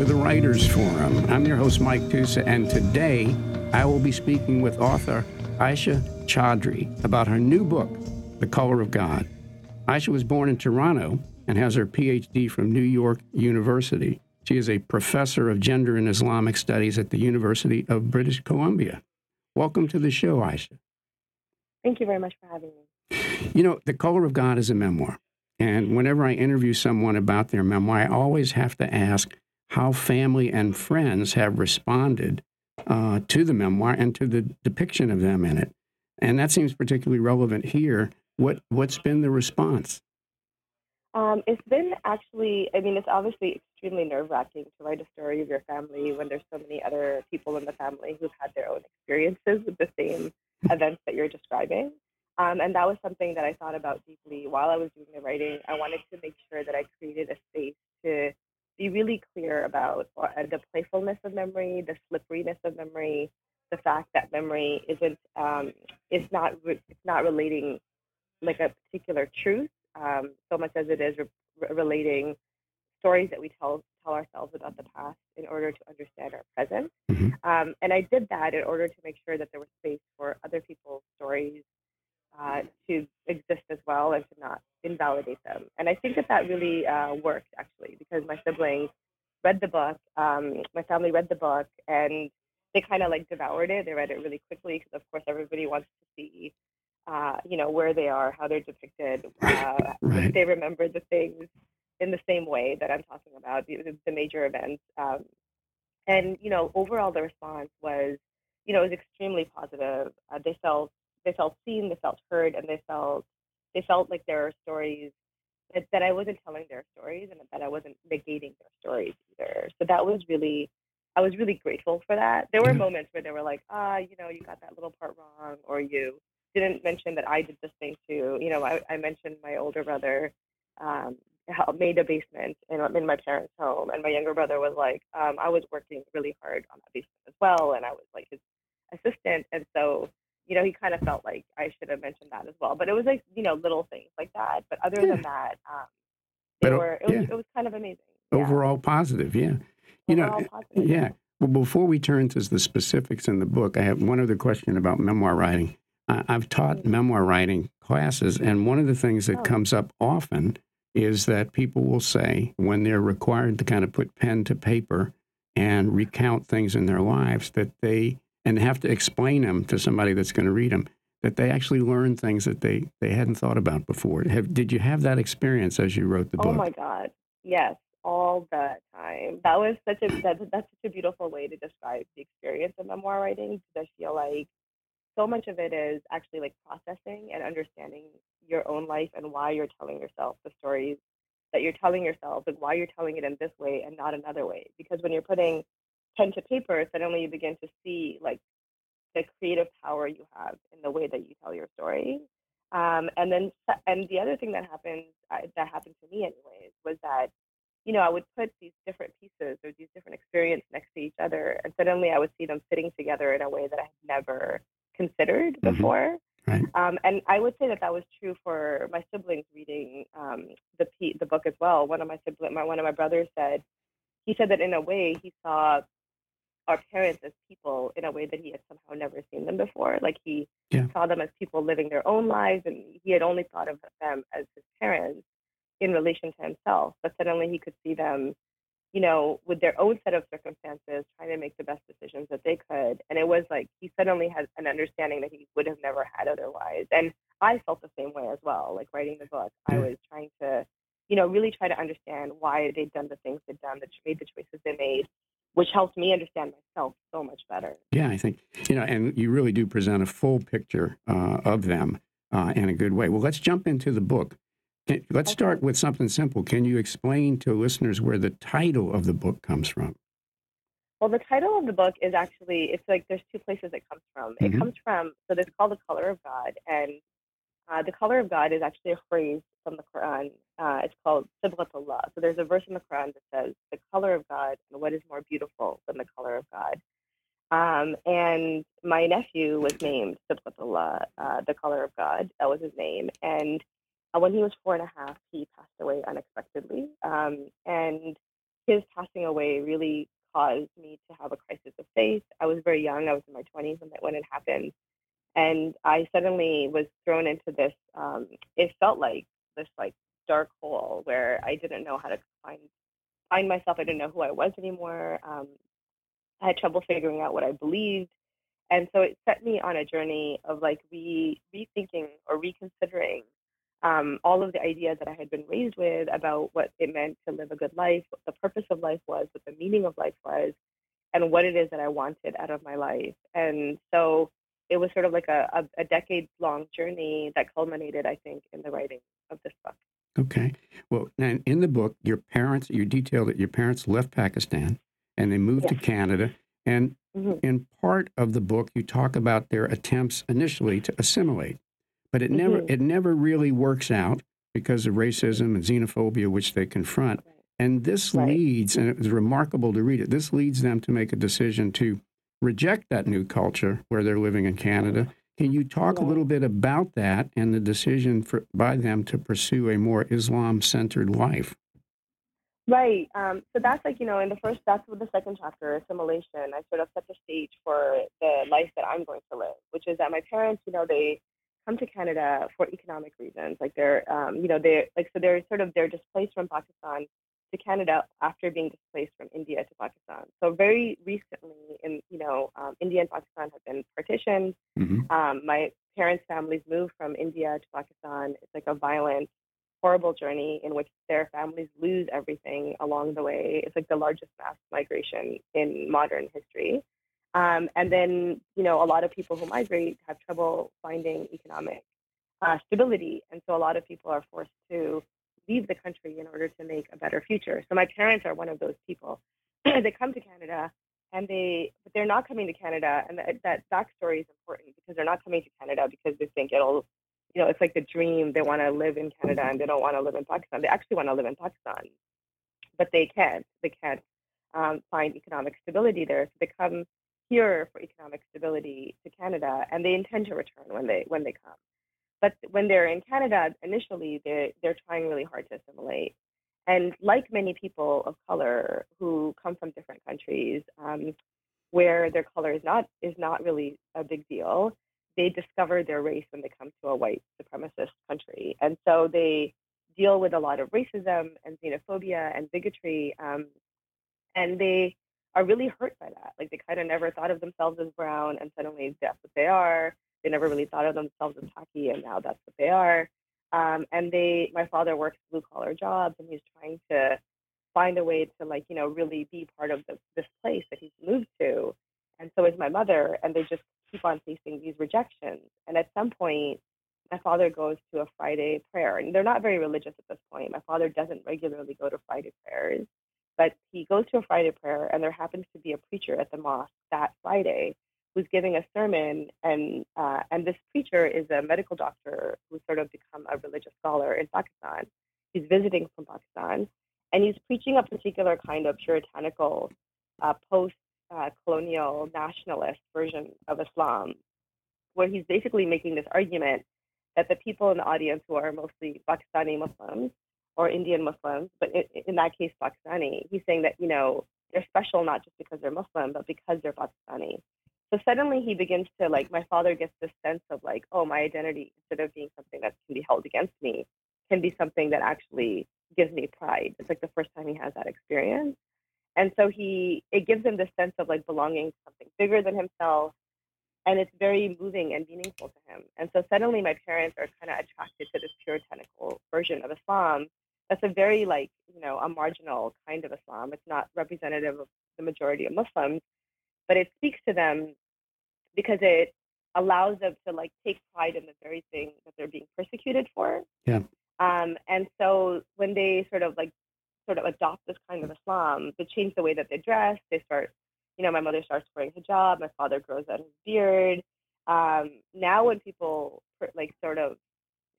To the Writers Forum. I'm your host, Mike Tusa, and today I will be speaking with author Ayesha Chaudhry about her new book, The Color of God. Ayesha was born in Toronto and has her PhD from New York University. She is a professor of gender and Islamic studies at the University of British Columbia. Welcome to the show, Ayesha. Thank you very much for having me. You know, The Color of God is a memoir. And whenever I interview someone about their memoir, I always have to ask how family and friends have responded uh, to the memoir and to the depiction of them in it. And that seems particularly relevant here. What what's been the response? Um, it's been actually, I mean, it's obviously extremely nerve wracking to write a story of your family when there's so many other people in the family who've had their own experiences with the same events that you're describing. Um, and that was something that I thought about deeply while I was doing the writing. I wanted to make sure that I created a space to be really clear about uh, the playfulness of memory, the slipperiness of memory, the fact that memory isn't um, is not re- it's not relating like a particular truth um, so much as it is re- relating stories that we tell tell ourselves about the past in order to understand our present. Mm-hmm. Um, and I did that in order to make sure that there was space for other people's stories uh, to exist as well and to not invalidate them. And I think that that really uh, worked actually because my siblings read the book, um, my family read the book, and they kind of like devoured it. They read it really quickly because, of course, everybody wants to see, uh, you know, where they are, how they're depicted, uh, right. they remember the things in the same way that I'm talking about, the, the major events. Um, and you know, overall, the response was, you know, it was extremely positive. Uh, they felt they felt seen, they felt heard, and they felt they felt like there are stories that, that I wasn't telling their stories and that I wasn't negating their stories either. So that was really I was really grateful for that. There were moments where they were like, ah, you know, you got that little part wrong, or you didn't mention that I did this thing too. You know, I, I mentioned my older brother um, made a basement in, in my parents' home, and my younger brother was like, um, I was working really hard on that basement as well, and I was like his assistant, and so you know, he kind of felt like I should have mentioned that as well. But it was like, you know, little things like that. But other yeah. than that, um, they but, were, it, yeah. was, it was kind of amazing. Overall yeah. positive, yeah. You Overall know, positive. yeah. Well, before we turn to the specifics in the book, I have one other question about memoir writing. I, have taught mm-hmm. memoir writing classes, and one of the things that oh. comes up often is that people will say when they're required to kind of put pen to paper and recount things in their lives that they and have to explain them to somebody that's going to read them that they actually learn things that they they hadn't thought about before. Have, did you have that experience as you wrote the oh book? Oh my God, yes, all the time. That was such a that, that's such a beautiful way to describe the experience of memoir writing. Because I feel like so much of it is actually like processing and understanding your own life and why you're telling yourself the stories that you're telling yourself and why you're telling it in this way and not another way. Because when you're putting pen to paper, suddenly you begin to see like the creative power you have in the way that you tell your story. Um, and then, and the other thing that happened, uh, that happened to me anyways, was that, you know, I would put these different pieces or these different experiences next to each other, and suddenly I would see them fitting together in a way that I had never considered mm-hmm. before. Right. Um, and I would say that that was true for my siblings reading um, the the book as well. One of my siblings, my, one of my brothers said, he said that in a way he saw our parents as people in a way that he had somehow never seen them before. Like he yeah. saw them as people living their own lives, and he had only thought of them as his parents in relation to himself. But suddenly he could see them, you know, with their own set of circumstances, trying to make the best decisions that they could. And it was like he suddenly had an understanding that he would have never had otherwise. And I felt the same way as well. Like writing the book, I was trying to, you know, really try to understand why they'd done the things they'd done, that made the choices they made, which helps me understand myself so much better. Yeah, I think, you know, and you really do present a full picture uh, of them uh, in a good way. Well, let's jump into the book. Can, let's okay. start with something simple. Can you explain to listeners where the title of the book comes from? Well, the title of the book is actually, it's like there's two places it comes from. Mm-hmm. It comes from, so it's called The Color of God. And uh, the color of God is actually a phrase from the Quran. Uh, it's called Sibghatullah. So there's a verse in the Quran that says, the color of God, and what is more beautiful than the color of God? Um, and my nephew was named Sibghatullah, uh, the color of God. That was his name. And uh, when he was four and a half, he passed away unexpectedly. Um, and his passing away really caused me to have a crisis of faith. I was very young. I was in my 20s when, when it happened. And I suddenly was thrown into this, um, it felt like this like dark hole where I didn't know how to find find myself. I didn't know who I was anymore. Um, I had trouble figuring out what I believed. And so it set me on a journey of like re rethinking or reconsidering um, all of the ideas that I had been raised with about what it meant to live a good life, what the purpose of life was, what the meaning of life was, and what it is that I wanted out of my life. And so it was sort of like a, a, a decade long journey that culminated, I think, in the writing of this book. Okay. Well, and in the book, your parents, you detail that your parents left Pakistan and they moved yes. to Canada. And mm-hmm. in part of the book, you talk about their attempts initially to assimilate but it never mm-hmm. it never really works out because of racism and xenophobia which they confront. And this right. leads, and it was remarkable to read it. This leads them to make a decision to reject that new culture where they're living in Canada. Can you talk a little bit about that and the decision for, by them to pursue a more Islam-centered life? Right. Um, so that's like, you know, in the first, that's with the second chapter, assimilation. I sort of set the stage for the life that I'm going to live, which is that my parents, you know, they come to Canada for economic reasons. Like they're, um, you know, they're like so they're sort of they're displaced from Pakistan to Canada after being displaced from India to Pakistan. So very recently, in you know, um, India and Pakistan have been partitioned. Mm-hmm. Um, my parents' families moved from India to Pakistan. It's like a violent, horrible journey in which their families lose everything along the way. It's like the largest mass migration in modern history. Um, and then, you know, a lot of people who migrate have trouble finding economic uh, stability. And so a lot of people are forced to leave the country in order to make a better future. So my parents are one of those people. they come to Canada and they, but they're not coming to Canada. And that, that backstory is important because they're not coming to Canada because they think it'll, you know, it's like the dream. They want to live in Canada and they don't want to live in Pakistan. They actually want to live in Pakistan, but they can't. They can't um, find economic stability there. So they come here for economic stability to Canada, and they intend to return when they when they come. But when they're in Canada, initially they're they're trying really hard to assimilate. And like many people of color who come from different countries, um, where their color is not is not really a big deal, they discover their race when they come to a white supremacist country, and so they deal with a lot of racism and xenophobia and bigotry, um, and they are really hurt by that. Like they kind of never thought of themselves as brown, and suddenly that's what they are. They never really thought of themselves as Paki, and now that's what they are. Um, and they, my father works blue collar jobs, and he's trying to find a way to like you know really be part of the, this place that he's moved to. And so is my mother, and they just keep on facing these rejections. And at some point, my father goes to a Friday prayer, and they're not very religious at this point. My father doesn't regularly go to Friday prayers. But he goes to a Friday prayer, and there happens to be a preacher at the mosque that Friday who's giving a sermon, and uh, and this preacher is a medical doctor who's sort of become a religious scholar in Pakistan. He's visiting from Pakistan, and he's preaching a particular kind of puritanical, uh, post-colonial nationalist version of Islam, where he's basically making this argument that the people in the audience who are mostly Pakistani Muslims or Indian Muslims, but in, in that case, Pakistani. He's saying that, you know, they're special not just because they're Muslim, but because they're Pakistani. So suddenly he begins to like, my father gets this sense of like, oh, my identity, instead of being something that can be held against me, can be something that actually gives me pride. It's like the first time he has that experience. And so he, it gives him this sense of like belonging to something bigger than himself. And it's very moving and meaningful to him. And so suddenly my parents are kind of attracted to this puritanical version of Islam that's a very like you know a marginal kind of Islam. It's not representative of the majority of Muslims, but it speaks to them because it allows them to like take pride in the very thing that they're being persecuted for. Yeah. Um, and so when they sort of like sort of adopt this kind of Islam, they change the way that they dress. They start, you know, my mother starts wearing hijab. My father grows out his beard. Um, now when people like sort of,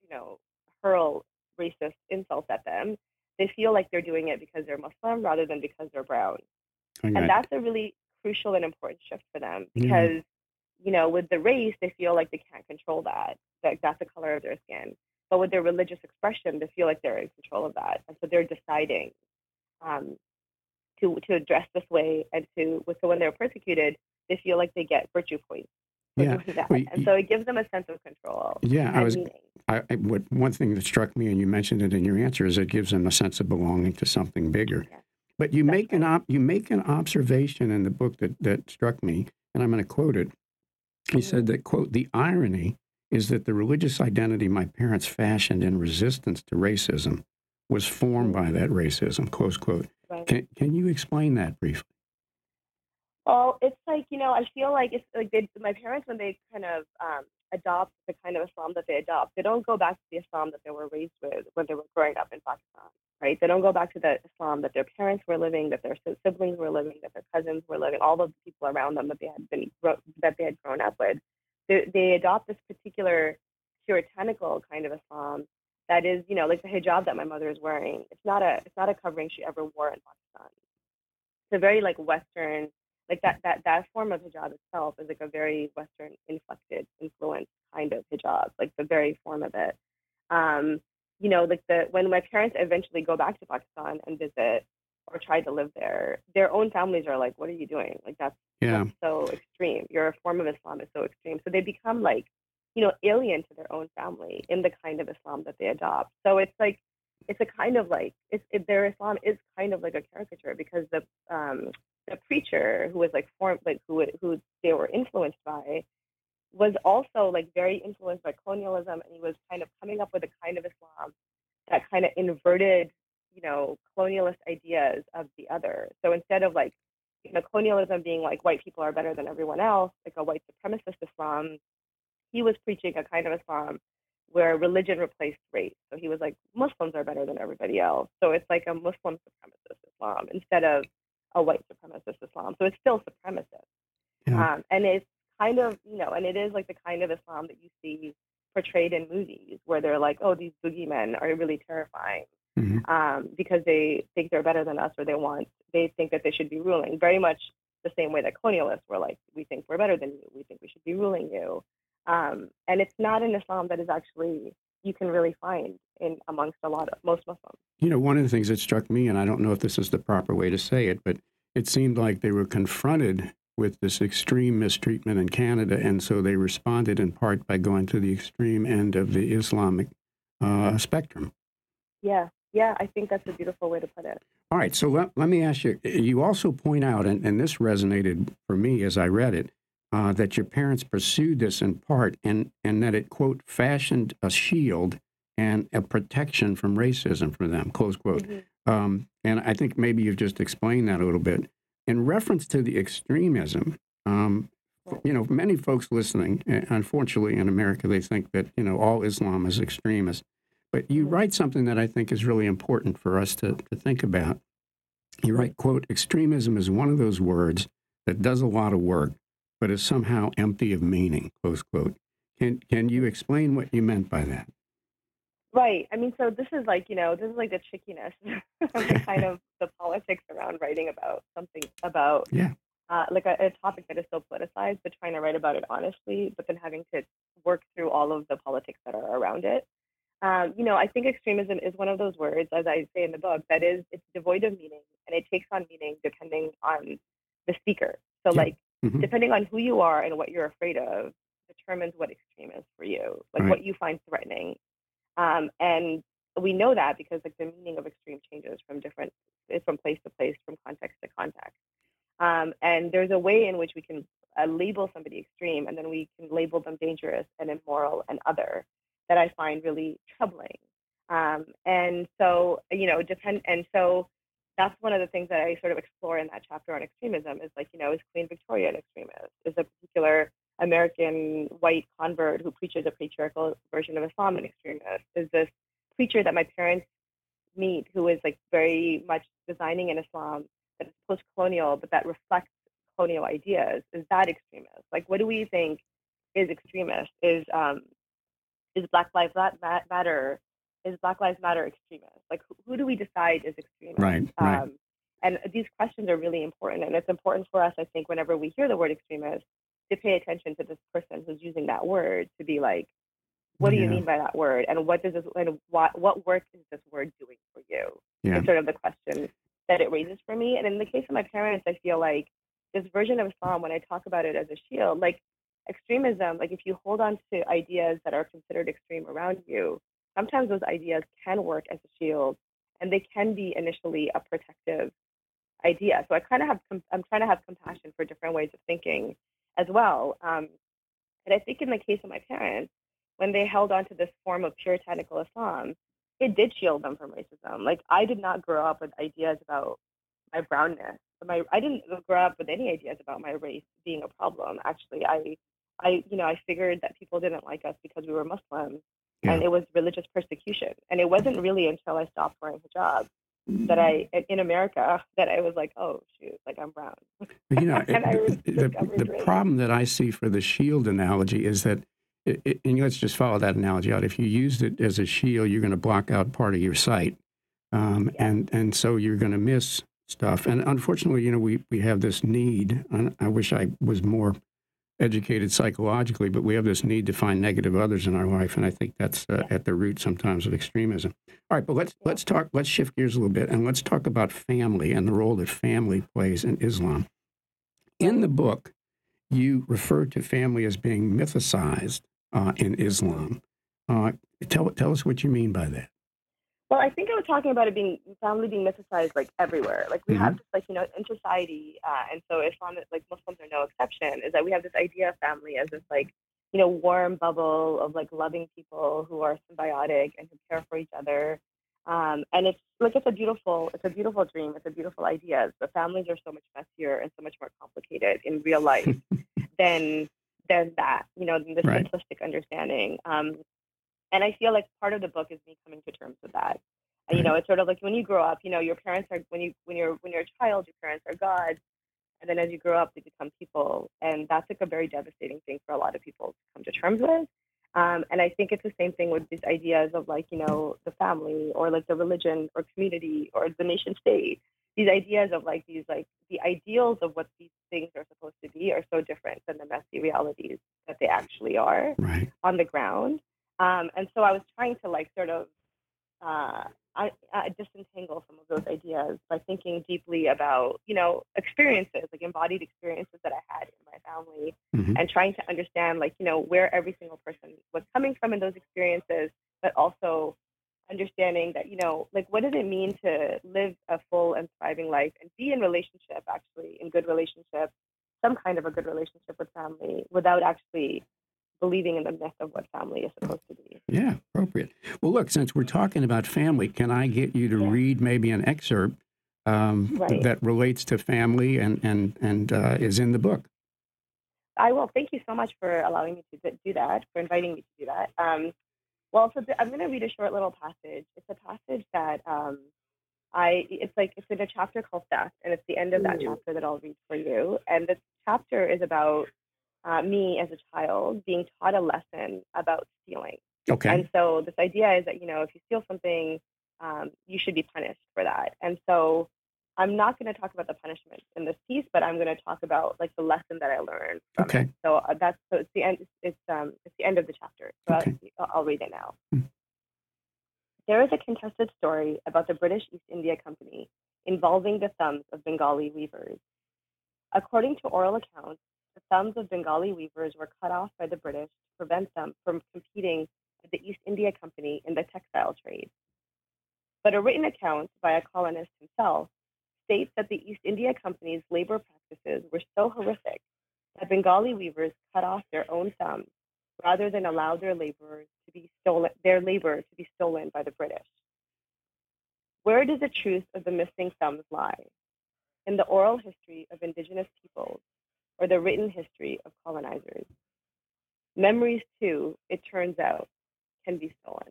you know, hurl racist insults at them, they feel like they're doing it because they're Muslim rather than because they're brown. And that's a really crucial and important shift for them because, yeah. you know, with the race, they feel like they can't control that. Like that's the color of their skin. But with their religious expression, they feel like they're in control of that. And so they're deciding um, to to dress this way and to so when they're persecuted, they feel like they get virtue points. Yeah, well, and so it gives them a sense of control. Yeah, I was. Meaning. I, what one thing that struck me, and you mentioned it in your answer, is it gives them a sense of belonging to something bigger. Yeah. But you make an op, you make an observation in the book that that struck me, and I'm going to quote it. He said that quote the irony is that the religious identity my parents fashioned in resistance to racism was formed by that racism. Close quote. Right. Can can you explain that briefly? Well, it's like you know, I feel like it's like they, my parents when they kind of um, adopt the kind of Islam that they adopt, they don't go back to the Islam that they were raised with when they were growing up in Pakistan, right? They don't go back to the Islam that their parents were living, that their siblings were living, that their cousins were living, all of the people around them that they had been that they had grown up with. They, they adopt this particular puritanical kind of Islam that is, you know, like the hijab that my mother is wearing. It's not a it's not a covering she ever wore in Pakistan. It's a very like Western like that that that form of hijab itself is like a very Western inflected influence kind of hijab, like the very form of it. Um, you know, like the when my parents eventually go back to Pakistan and visit or try to live there, their own families are like, "What are you doing? Like that's, yeah. that's so extreme. Your form of Islam is so extreme." So they become like, you know, alien to their own family in the kind of Islam that they adopt. So it's like it's a kind of like it's it, their Islam is kind of like a caricature because the um, the preacher who was like formed like who who they were influenced by was also like very influenced by colonialism and he was kind of coming up with a kind of Islam that kind of inverted you know colonialist ideas of the other so instead of like you know colonialism being like white people are better than everyone else like a white supremacist Islam he was preaching a kind of Islam where religion replaced race. So he was like, Muslims are better than everybody else. So it's like a Muslim supremacist Islam instead of a white supremacist Islam. So it's still supremacist. Yeah. Um, and it's kind of, you know, and it is like the kind of Islam that you see portrayed in movies where they're like, oh, these boogeymen are really terrifying mm-hmm. um, because they think they're better than us or they want, they think that they should be ruling. Very much the same way that colonialists were like, we think we're better than you. We think we should be ruling you. Um, and it's not an Islam that is actually you can really find in amongst a lot of most Muslims. You know, one of the things that struck me, and I don't know if this is the proper way to say it, but it seemed like they were confronted with this extreme mistreatment in Canada, and so they responded in part by going to the extreme end of the Islamic uh, spectrum. Yeah, yeah, I think that's a beautiful way to put it. All right, so let, let me ask you. You also point out, and, and this resonated for me as I read it, uh, that your parents pursued this in part and, and that it, quote, fashioned a shield and a protection from racism for them, close quote. Mm-hmm. Um, and I think maybe you've just explained that a little bit. In reference to the extremism, um, you know, many folks listening, unfortunately in America, they think that, you know, all Islam is extremist. But you mm-hmm. write something that I think is really important for us to, to think about. You write, quote, extremism is one of those words that does a lot of work but is somehow empty of meaning, close quote. Can, can you explain what you meant by that? Right. I mean, so this is like, you know, this is like the trickiness of the kind of the politics around writing about something about yeah. Uh, like a, a, topic that is so politicized, but trying to write about it honestly, but then having to work through all of the politics that are around it. Um, you know, I think extremism is one of those words, as I say in the book, that is it's devoid of meaning and it takes on meaning depending on the speaker. So, yeah. like mm-hmm. depending on who you are and what you're afraid of, determines what extreme is for you, like right. what you find threatening. Um, and we know that because like the meaning of extreme changes from different from place to place, from context to context. Um, and there's a way in which we can uh, label somebody extreme, and then we can label them dangerous and immoral and other that I find really troubling. Um, and so, you know, depend. And so, that's one of the things that I sort of explore in that chapter on extremism is like, you know, is Queen Victoria an extremist? Is a particular American white convert who preaches a patriarchal version of Islam an extremist? Is this preacher that my parents meet who is like very much designing an Islam that is post colonial but that reflects colonial ideas? Is that extremist? Like, what do we think is extremist? Is um, is Black Lives Matter is Black Lives Matter extremist? Like, who, who do we decide is extremist? Right, right. Um, and these questions are really important. And it's important for us, I think, whenever we hear the word extremist, to pay attention to this person who's using that word to be like, what do yeah. you mean by that word? And what does this, and what, what work is this word doing for you? Yeah. It's sort of the question that it raises for me. And in the case of my parents, I feel like this version of Islam, when I talk about it as a shield, like extremism, like if you hold on to ideas that are considered extreme around you, sometimes those ideas can work as a shield and they can be initially a protective idea. So I kind of have, I'm trying to have compassion for different ways of thinking as well. Um, and I think in the case of my parents, when they held on to this form of puritanical Islam, it did shield them from racism. Like I did not grow up with ideas about my brownness. My I didn't grow up with any ideas about my race being a problem. Actually, I I you know I figured that people didn't like us because we were Muslims, yeah. and it was religious persecution. And it wasn't really until I stopped wearing hijab that I in America that I was like, oh shoot, like I'm brown. You know, it, the, the problem that I see for the shield analogy is that it, it, and let's just follow that analogy out. If you used it as a shield, you're going to block out part of your sight, um, yeah. and and so you're going to miss stuff. And unfortunately, you know, we we have this need. I wish I was more educated psychologically, but we have this need to find negative others in our life, and I think that's uh, at the root sometimes of extremism. All right, but let's let's talk. Let's shift gears a little bit, and let's talk about family and the role that family plays in Islam. In the book, you refer to family as being mythicized uh, in Islam. Uh, tell tell us what you mean by that. Well, I think I was talking about it being family being mythicized like everywhere. Like we mm-hmm. have this like you know in society, uh, and so Islam like Muslims are no exception. Is that we have this idea of family as this like you know warm bubble of like loving people who are symbiotic and who care for each other. Um, and it's like it's a beautiful it's a beautiful dream. It's a beautiful idea. But families are so much messier and so much more complicated in real life than than that, you know, the right. simplistic understanding. Um, and I feel like part of the book is me coming to terms with that. You know, it's sort of like when you grow up, you know, your parents are when you when you're when you're a child, your parents are God, and then as you grow up, they become people, and that's like a very devastating thing for a lot of people to come to terms with. Um, and I think it's the same thing with these ideas of like, you know, the family or like the religion or community or the nation state these ideas of like these like the ideals of what these things are supposed to be are so different than the messy realities that they actually are right. on the ground. Um, and so I was trying to like sort of uh, I, I disentangle some of those ideas by thinking deeply about you know experiences like embodied experiences that I had in my family mm-hmm. and trying to understand like you know where every single person was coming from in those experiences, but also understanding that you know like what does it mean to live a full and thriving life and be in relationship actually in good relationship some kind of a good relationship with family without actually believing in the myth of what family is supposed to be yeah appropriate well look since we're talking about family can i get you to yeah. read maybe an excerpt um, right. that relates to family and and and uh, is in the book i will thank you so much for allowing me to do that for inviting me to do that um, well, so the, I'm going to read a short little passage. It's a passage that um, I, it's like, it's in a chapter called Death, and it's the end of that Ooh. chapter that I'll read for you. And the chapter is about uh, me as a child being taught a lesson about stealing. Okay. And so this idea is that, you know, if you steal something, um, you should be punished for that. And so I'm not going to talk about the punishment in this piece, but I'm going to talk about like the lesson that I learned. okay. It. So uh, that's so it's the end. It's um it's the end of the chapter. So okay. I'll, I'll read it now. Mm. There is a contested story about the British East India Company involving the thumbs of Bengali weavers. According to oral accounts, the thumbs of Bengali weavers were cut off by the British to prevent them from competing with the East India Company in the textile trade. But a written account by a colonist himself states that the East India Company's labor practices were so horrific that Bengali weavers cut off their own thumbs rather than allow their laborers to be stolen, their labor to be stolen by the British. Where does the truth of the missing thumbs lie? In the oral history of indigenous peoples or the written history of colonizers? Memories, too, it turns out, can be stolen.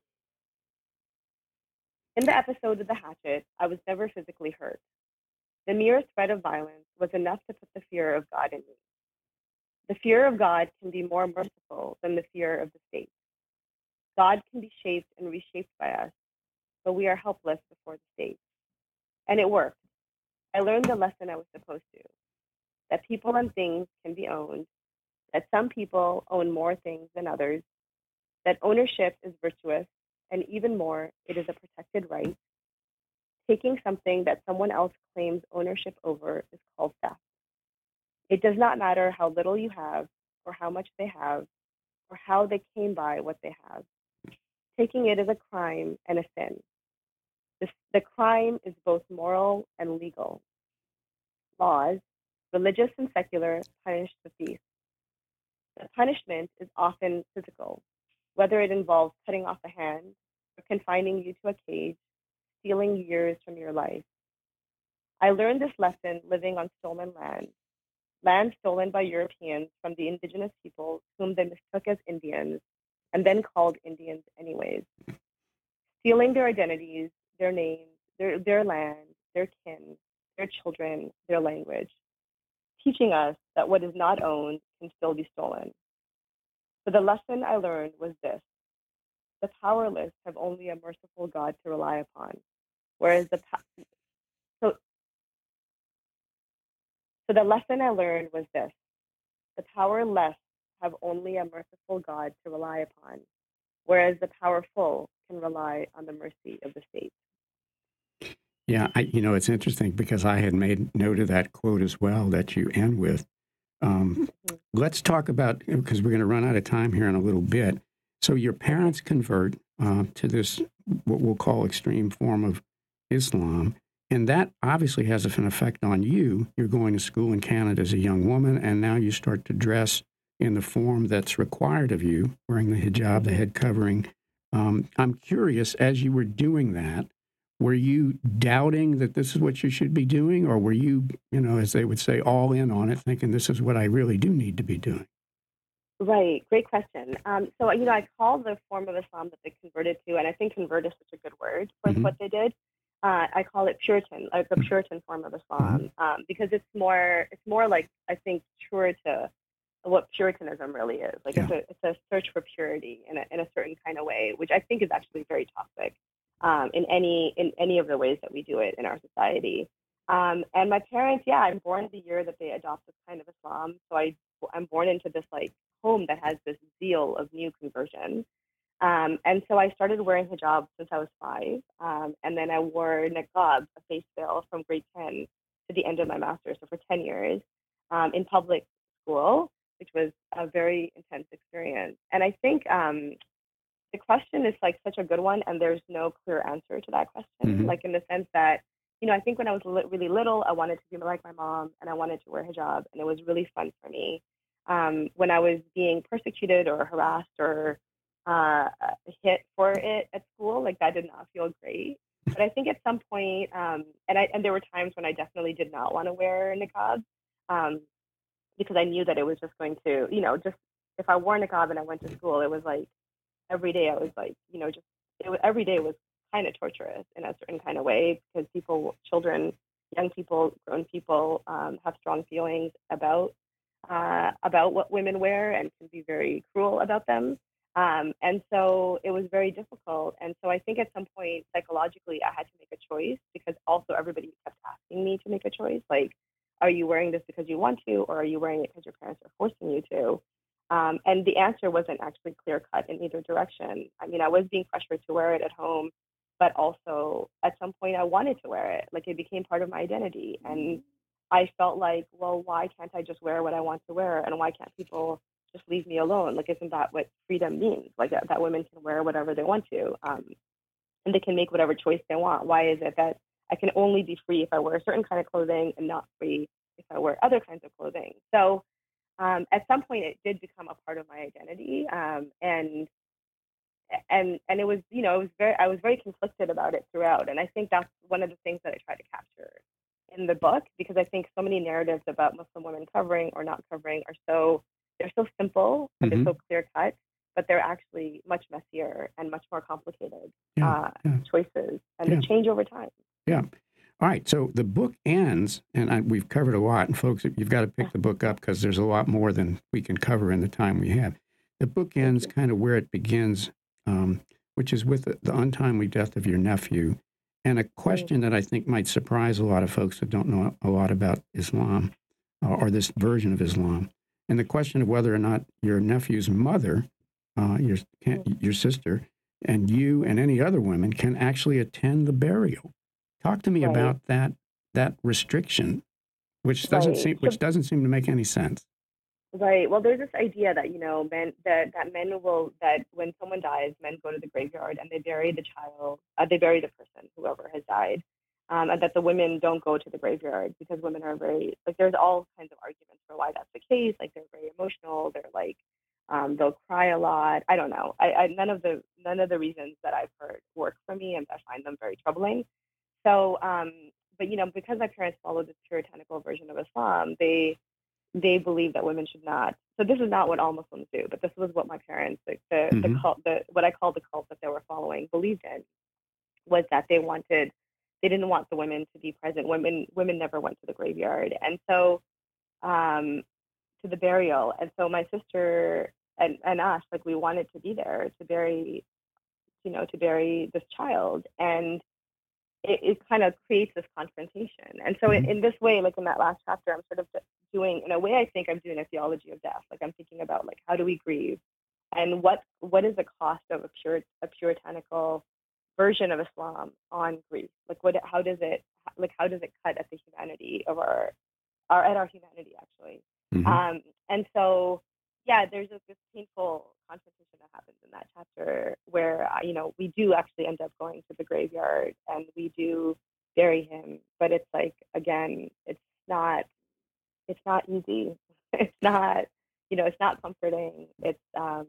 In the episode of the hatchet, I was never physically hurt. The mere threat of violence was enough to put the fear of God in me. The fear of God can be more merciful than the fear of the state. God can be shaped and reshaped by us, but we are helpless before the state. And it worked. I learned the lesson I was supposed to that people and things can be owned, that some people own more things than others, that ownership is virtuous, and even more, it is a protected right, taking something that someone else claims ownership over is called theft. It does not matter how little you have, or how much they have, or how they came by what they have. Taking it is a crime and a sin. The, the crime is both moral and legal. Laws, religious and secular, punish the thief. The punishment is often physical, whether it involves cutting off a hand or confining you to a cage, stealing years from your life. I learned this lesson living on stolen land, land stolen by Europeans from the indigenous peoples whom they mistook as Indians and then called Indians anyways. Stealing their identities, their names, their, their land, their kin, their children, their language, teaching us that what is not owned can still be stolen. So the lesson I learned was this the powerless have only a merciful God to rely upon, whereas the so so the lesson I learned was this the powerless have only a merciful God to rely upon, whereas the powerful can rely on the mercy of the state. Yeah, I, you know, it's interesting because I had made note of that quote as well that you end with. Um, mm-hmm. let's talk about, because we're going to run out of time here in a little bit. So, your parents convert uh, to this, what we'll call extreme form of Islam. And that obviously has an effect on you. You're going to school in Canada as a young woman, and now you start to dress in the form that's required of you, wearing the hijab, the head covering. Um, I'm curious, as you were doing that, were you doubting that this is what you should be doing, or were you, you know, as they would say, all in on it, thinking this is what I really do need to be doing? Right, great question. Um, so, you know, I call the form of Islam that they converted to, and I think convert is such a good word for mm-hmm. what they did. Uh, I call it Puritan, like the mm-hmm. Puritan form of Islam, mm-hmm. um, because it's more, it's more like I think truer to what Puritanism really is. Like yeah. it's a it's a search for purity in a in a certain kind of way, which I think is actually very toxic um, in any in any of the ways that we do it in our society. Um, and my parents, yeah, I'm born the year that they adopt this kind of Islam, so I I'm born into this like home that has this zeal of new conversion. Um, and so I started wearing hijab since I was five, um, and then I wore niqab, a face veil, from grade ten to the end of my master's, so for ten years um, in public school, which was a very intense experience. And I think um, the question is like such a good one, and there's no clear answer to that question. Mm-hmm. Like in the sense that, you know, I think when I was li- really little, I wanted to be like my mom, and I wanted to wear hijab, and it was really fun for me. Um, when I was being persecuted or harassed or uh, hit for it at school, like that did not feel great. But I think at some point, um, and I and there were times when I definitely did not want to wear niqab, um, because I knew that it was just going to, you know, just if I wore niqab and I went to school, it was like every day I was like, you know, just it was, every day was kind of torturous in a certain kind of way because people, children, young people, grown people um, have strong feelings about uh, about what women wear and can be very cruel about them. Um, and so it was very difficult. And so I think at some point psychologically I had to make a choice because also everybody kept asking me to make a choice. Like, are you wearing this because you want to, or are you wearing it because your parents are forcing you to? Um, and the answer wasn't actually clear cut in either direction. I mean, I was being pressured to wear it at home, but also at some point I wanted to wear it. Like it became part of my identity. And I felt like, well, why can't I just wear what I want to wear? And why can't people just leave me alone? Like, isn't that what freedom means? Like that, that women can wear whatever they want to. Um, and they can make whatever choice they want. Why is it that I can only be free if I wear a certain kind of clothing and not free if I wear other kinds of clothing? So um, at some point it did become a part of my identity um, and and and it was you know it was very i was very conflicted about it throughout and i think that's one of the things that i try to capture in the book because i think so many narratives about muslim women covering or not covering are so they're so simple and mm-hmm. they're so clear cut but they're actually much messier and much more complicated yeah, uh, yeah. choices and yeah. they change over time yeah all right, so the book ends, and I, we've covered a lot. And folks, you've got to pick the book up because there's a lot more than we can cover in the time we have. The book ends kind of where it begins, um, which is with the, the, untimely death of your nephew, and a question that I think might surprise a lot of folks that don't know a lot about Islam uh, or this version of Islam. And the question of whether or not your nephew's mother, uh, your your sister, and you and any other women can actually attend the burial Talk to me Right. about that that restriction, which doesn't Right. seem which doesn't seem to make any sense. Right. Well, there's this idea that you know, men that that men will that when someone dies, men go to the graveyard and they bury the child, uh, they bury the person, whoever has died, um, and that the women don't go to the graveyard because women are very like. There's all kinds of arguments for why that's the case. Like they're very emotional. They're like um, they'll cry a lot. I don't know. I, I none of the none of the reasons that I've heard work for me, and I find them very troubling. So, um, but you know, because my parents followed this puritanical version of Islam, they they believe that women should not. So this is not what all Muslims do, but this was what my parents, like the the Mhm. cult, the what I call the cult that they were following, believed in, was that they wanted, they didn't want the women to be present. Women women never went to the graveyard, and so um, to the burial. And so my sister and and us, like we wanted to be there to bury, you know, to bury this child, and it, it kind of creates this confrontation. And so in, Mhm. in this way, like in that last chapter, I'm sort of doing, in a way, I think I'm doing a theology of death. Like I'm thinking about like how do we grieve, and what what is the cost of a pure a puritanical version of Islam on grief? Like what how does it like how does it cut at the humanity of our our at our humanity actually? Mhm. Um, and so, yeah, there's this painful confrontation that happens in that chapter where, uh, you know, we do actually end up going to the graveyard and we do bury him. But it's like, again, it's not, it's not easy. it's not, you know, it's not comforting. It's, um,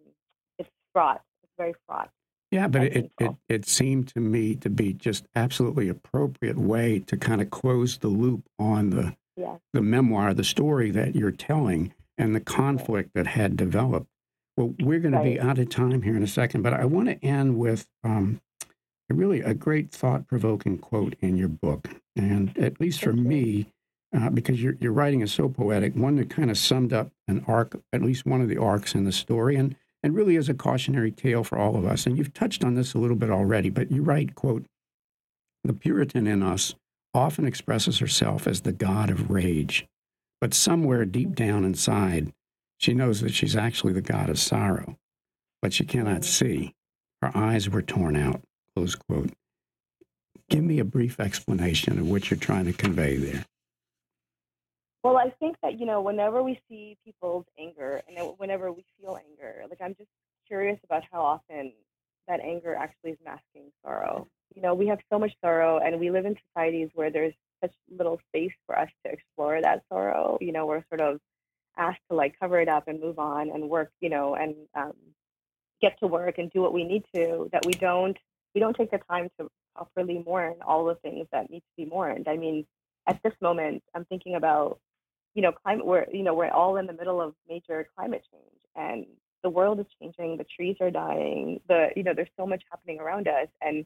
it's fraught. It's very fraught. Yeah, but it, it, it seemed to me to be just absolutely appropriate way to kind of close the loop on the, Yeah. the memoir, the story that you're telling, and the conflict that had developed. Well, we're going to be out of time here in a second, but I want to end with um, a really a great thought provoking quote in your book. And at least for me, uh, because your, your writing is so poetic, one that kind of summed up an arc, at least one of the arcs in the story, and, and really is a cautionary tale for all of us. And you've touched on this a little bit already, but you write, quote, the Puritan in us often expresses herself as the god of rage, but somewhere deep down inside, she knows that she's actually the god of sorrow, but she cannot see. Her eyes were torn out. Close quote. Give me a brief explanation of what you're trying to convey there. Well, I think that you know, whenever we see people's anger and whenever we feel anger, like I'm just curious about how often that anger actually is masking sorrow. You know, we have so much sorrow, and we live in societies where there's such little space for us to explore that sorrow. You know, we're sort of asked to like cover it up and move on and work. You know, and um, get to work and do what we need to. That we don't we don't take the time to properly mourn all the things that need to be mourned. I mean, at this moment, I'm thinking about you know, climate, we're, you know, we're all in the middle of major climate change and the world is changing, the trees are dying, the, you know, there's so much happening around us and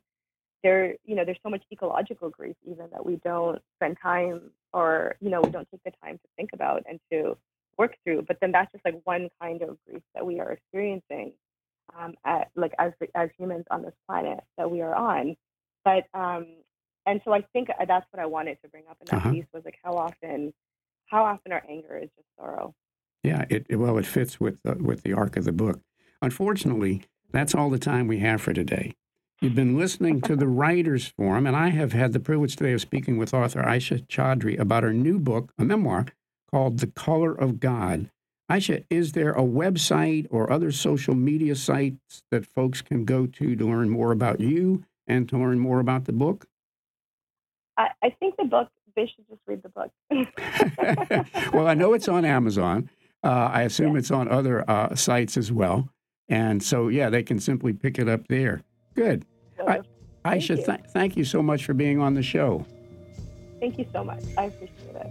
there, you know, there's so much ecological grief even that we don't spend time or, you know, we don't take the time to think about and to work through. But then that's just like one kind of grief that we are experiencing um, at, like as, as humans on this planet that we are on. But, um, and so I think that's what I wanted to bring up in that Uh-huh. piece was like how often how often our anger is just sorrow. Yeah, it, it- well, it fits with the, with the arc of the book. Unfortunately, that's all the time we have for today. You've been listening to the Writers Forum, and I have had the privilege today of speaking with author Ayesha Chaudhry about her new book, a memoir called The Color of God. Ayesha, is there a website or other social media sites that folks can go to to learn more about you and to learn more about the book? I, I think the book they should just read the book. well, I know it's on Amazon. Uh, I assume it's on other uh, sites as well. And so, yeah, they can simply pick it up there. Good. So, I, Ayesha th- thank you so much for being on the show. Thank you so much. I appreciate it.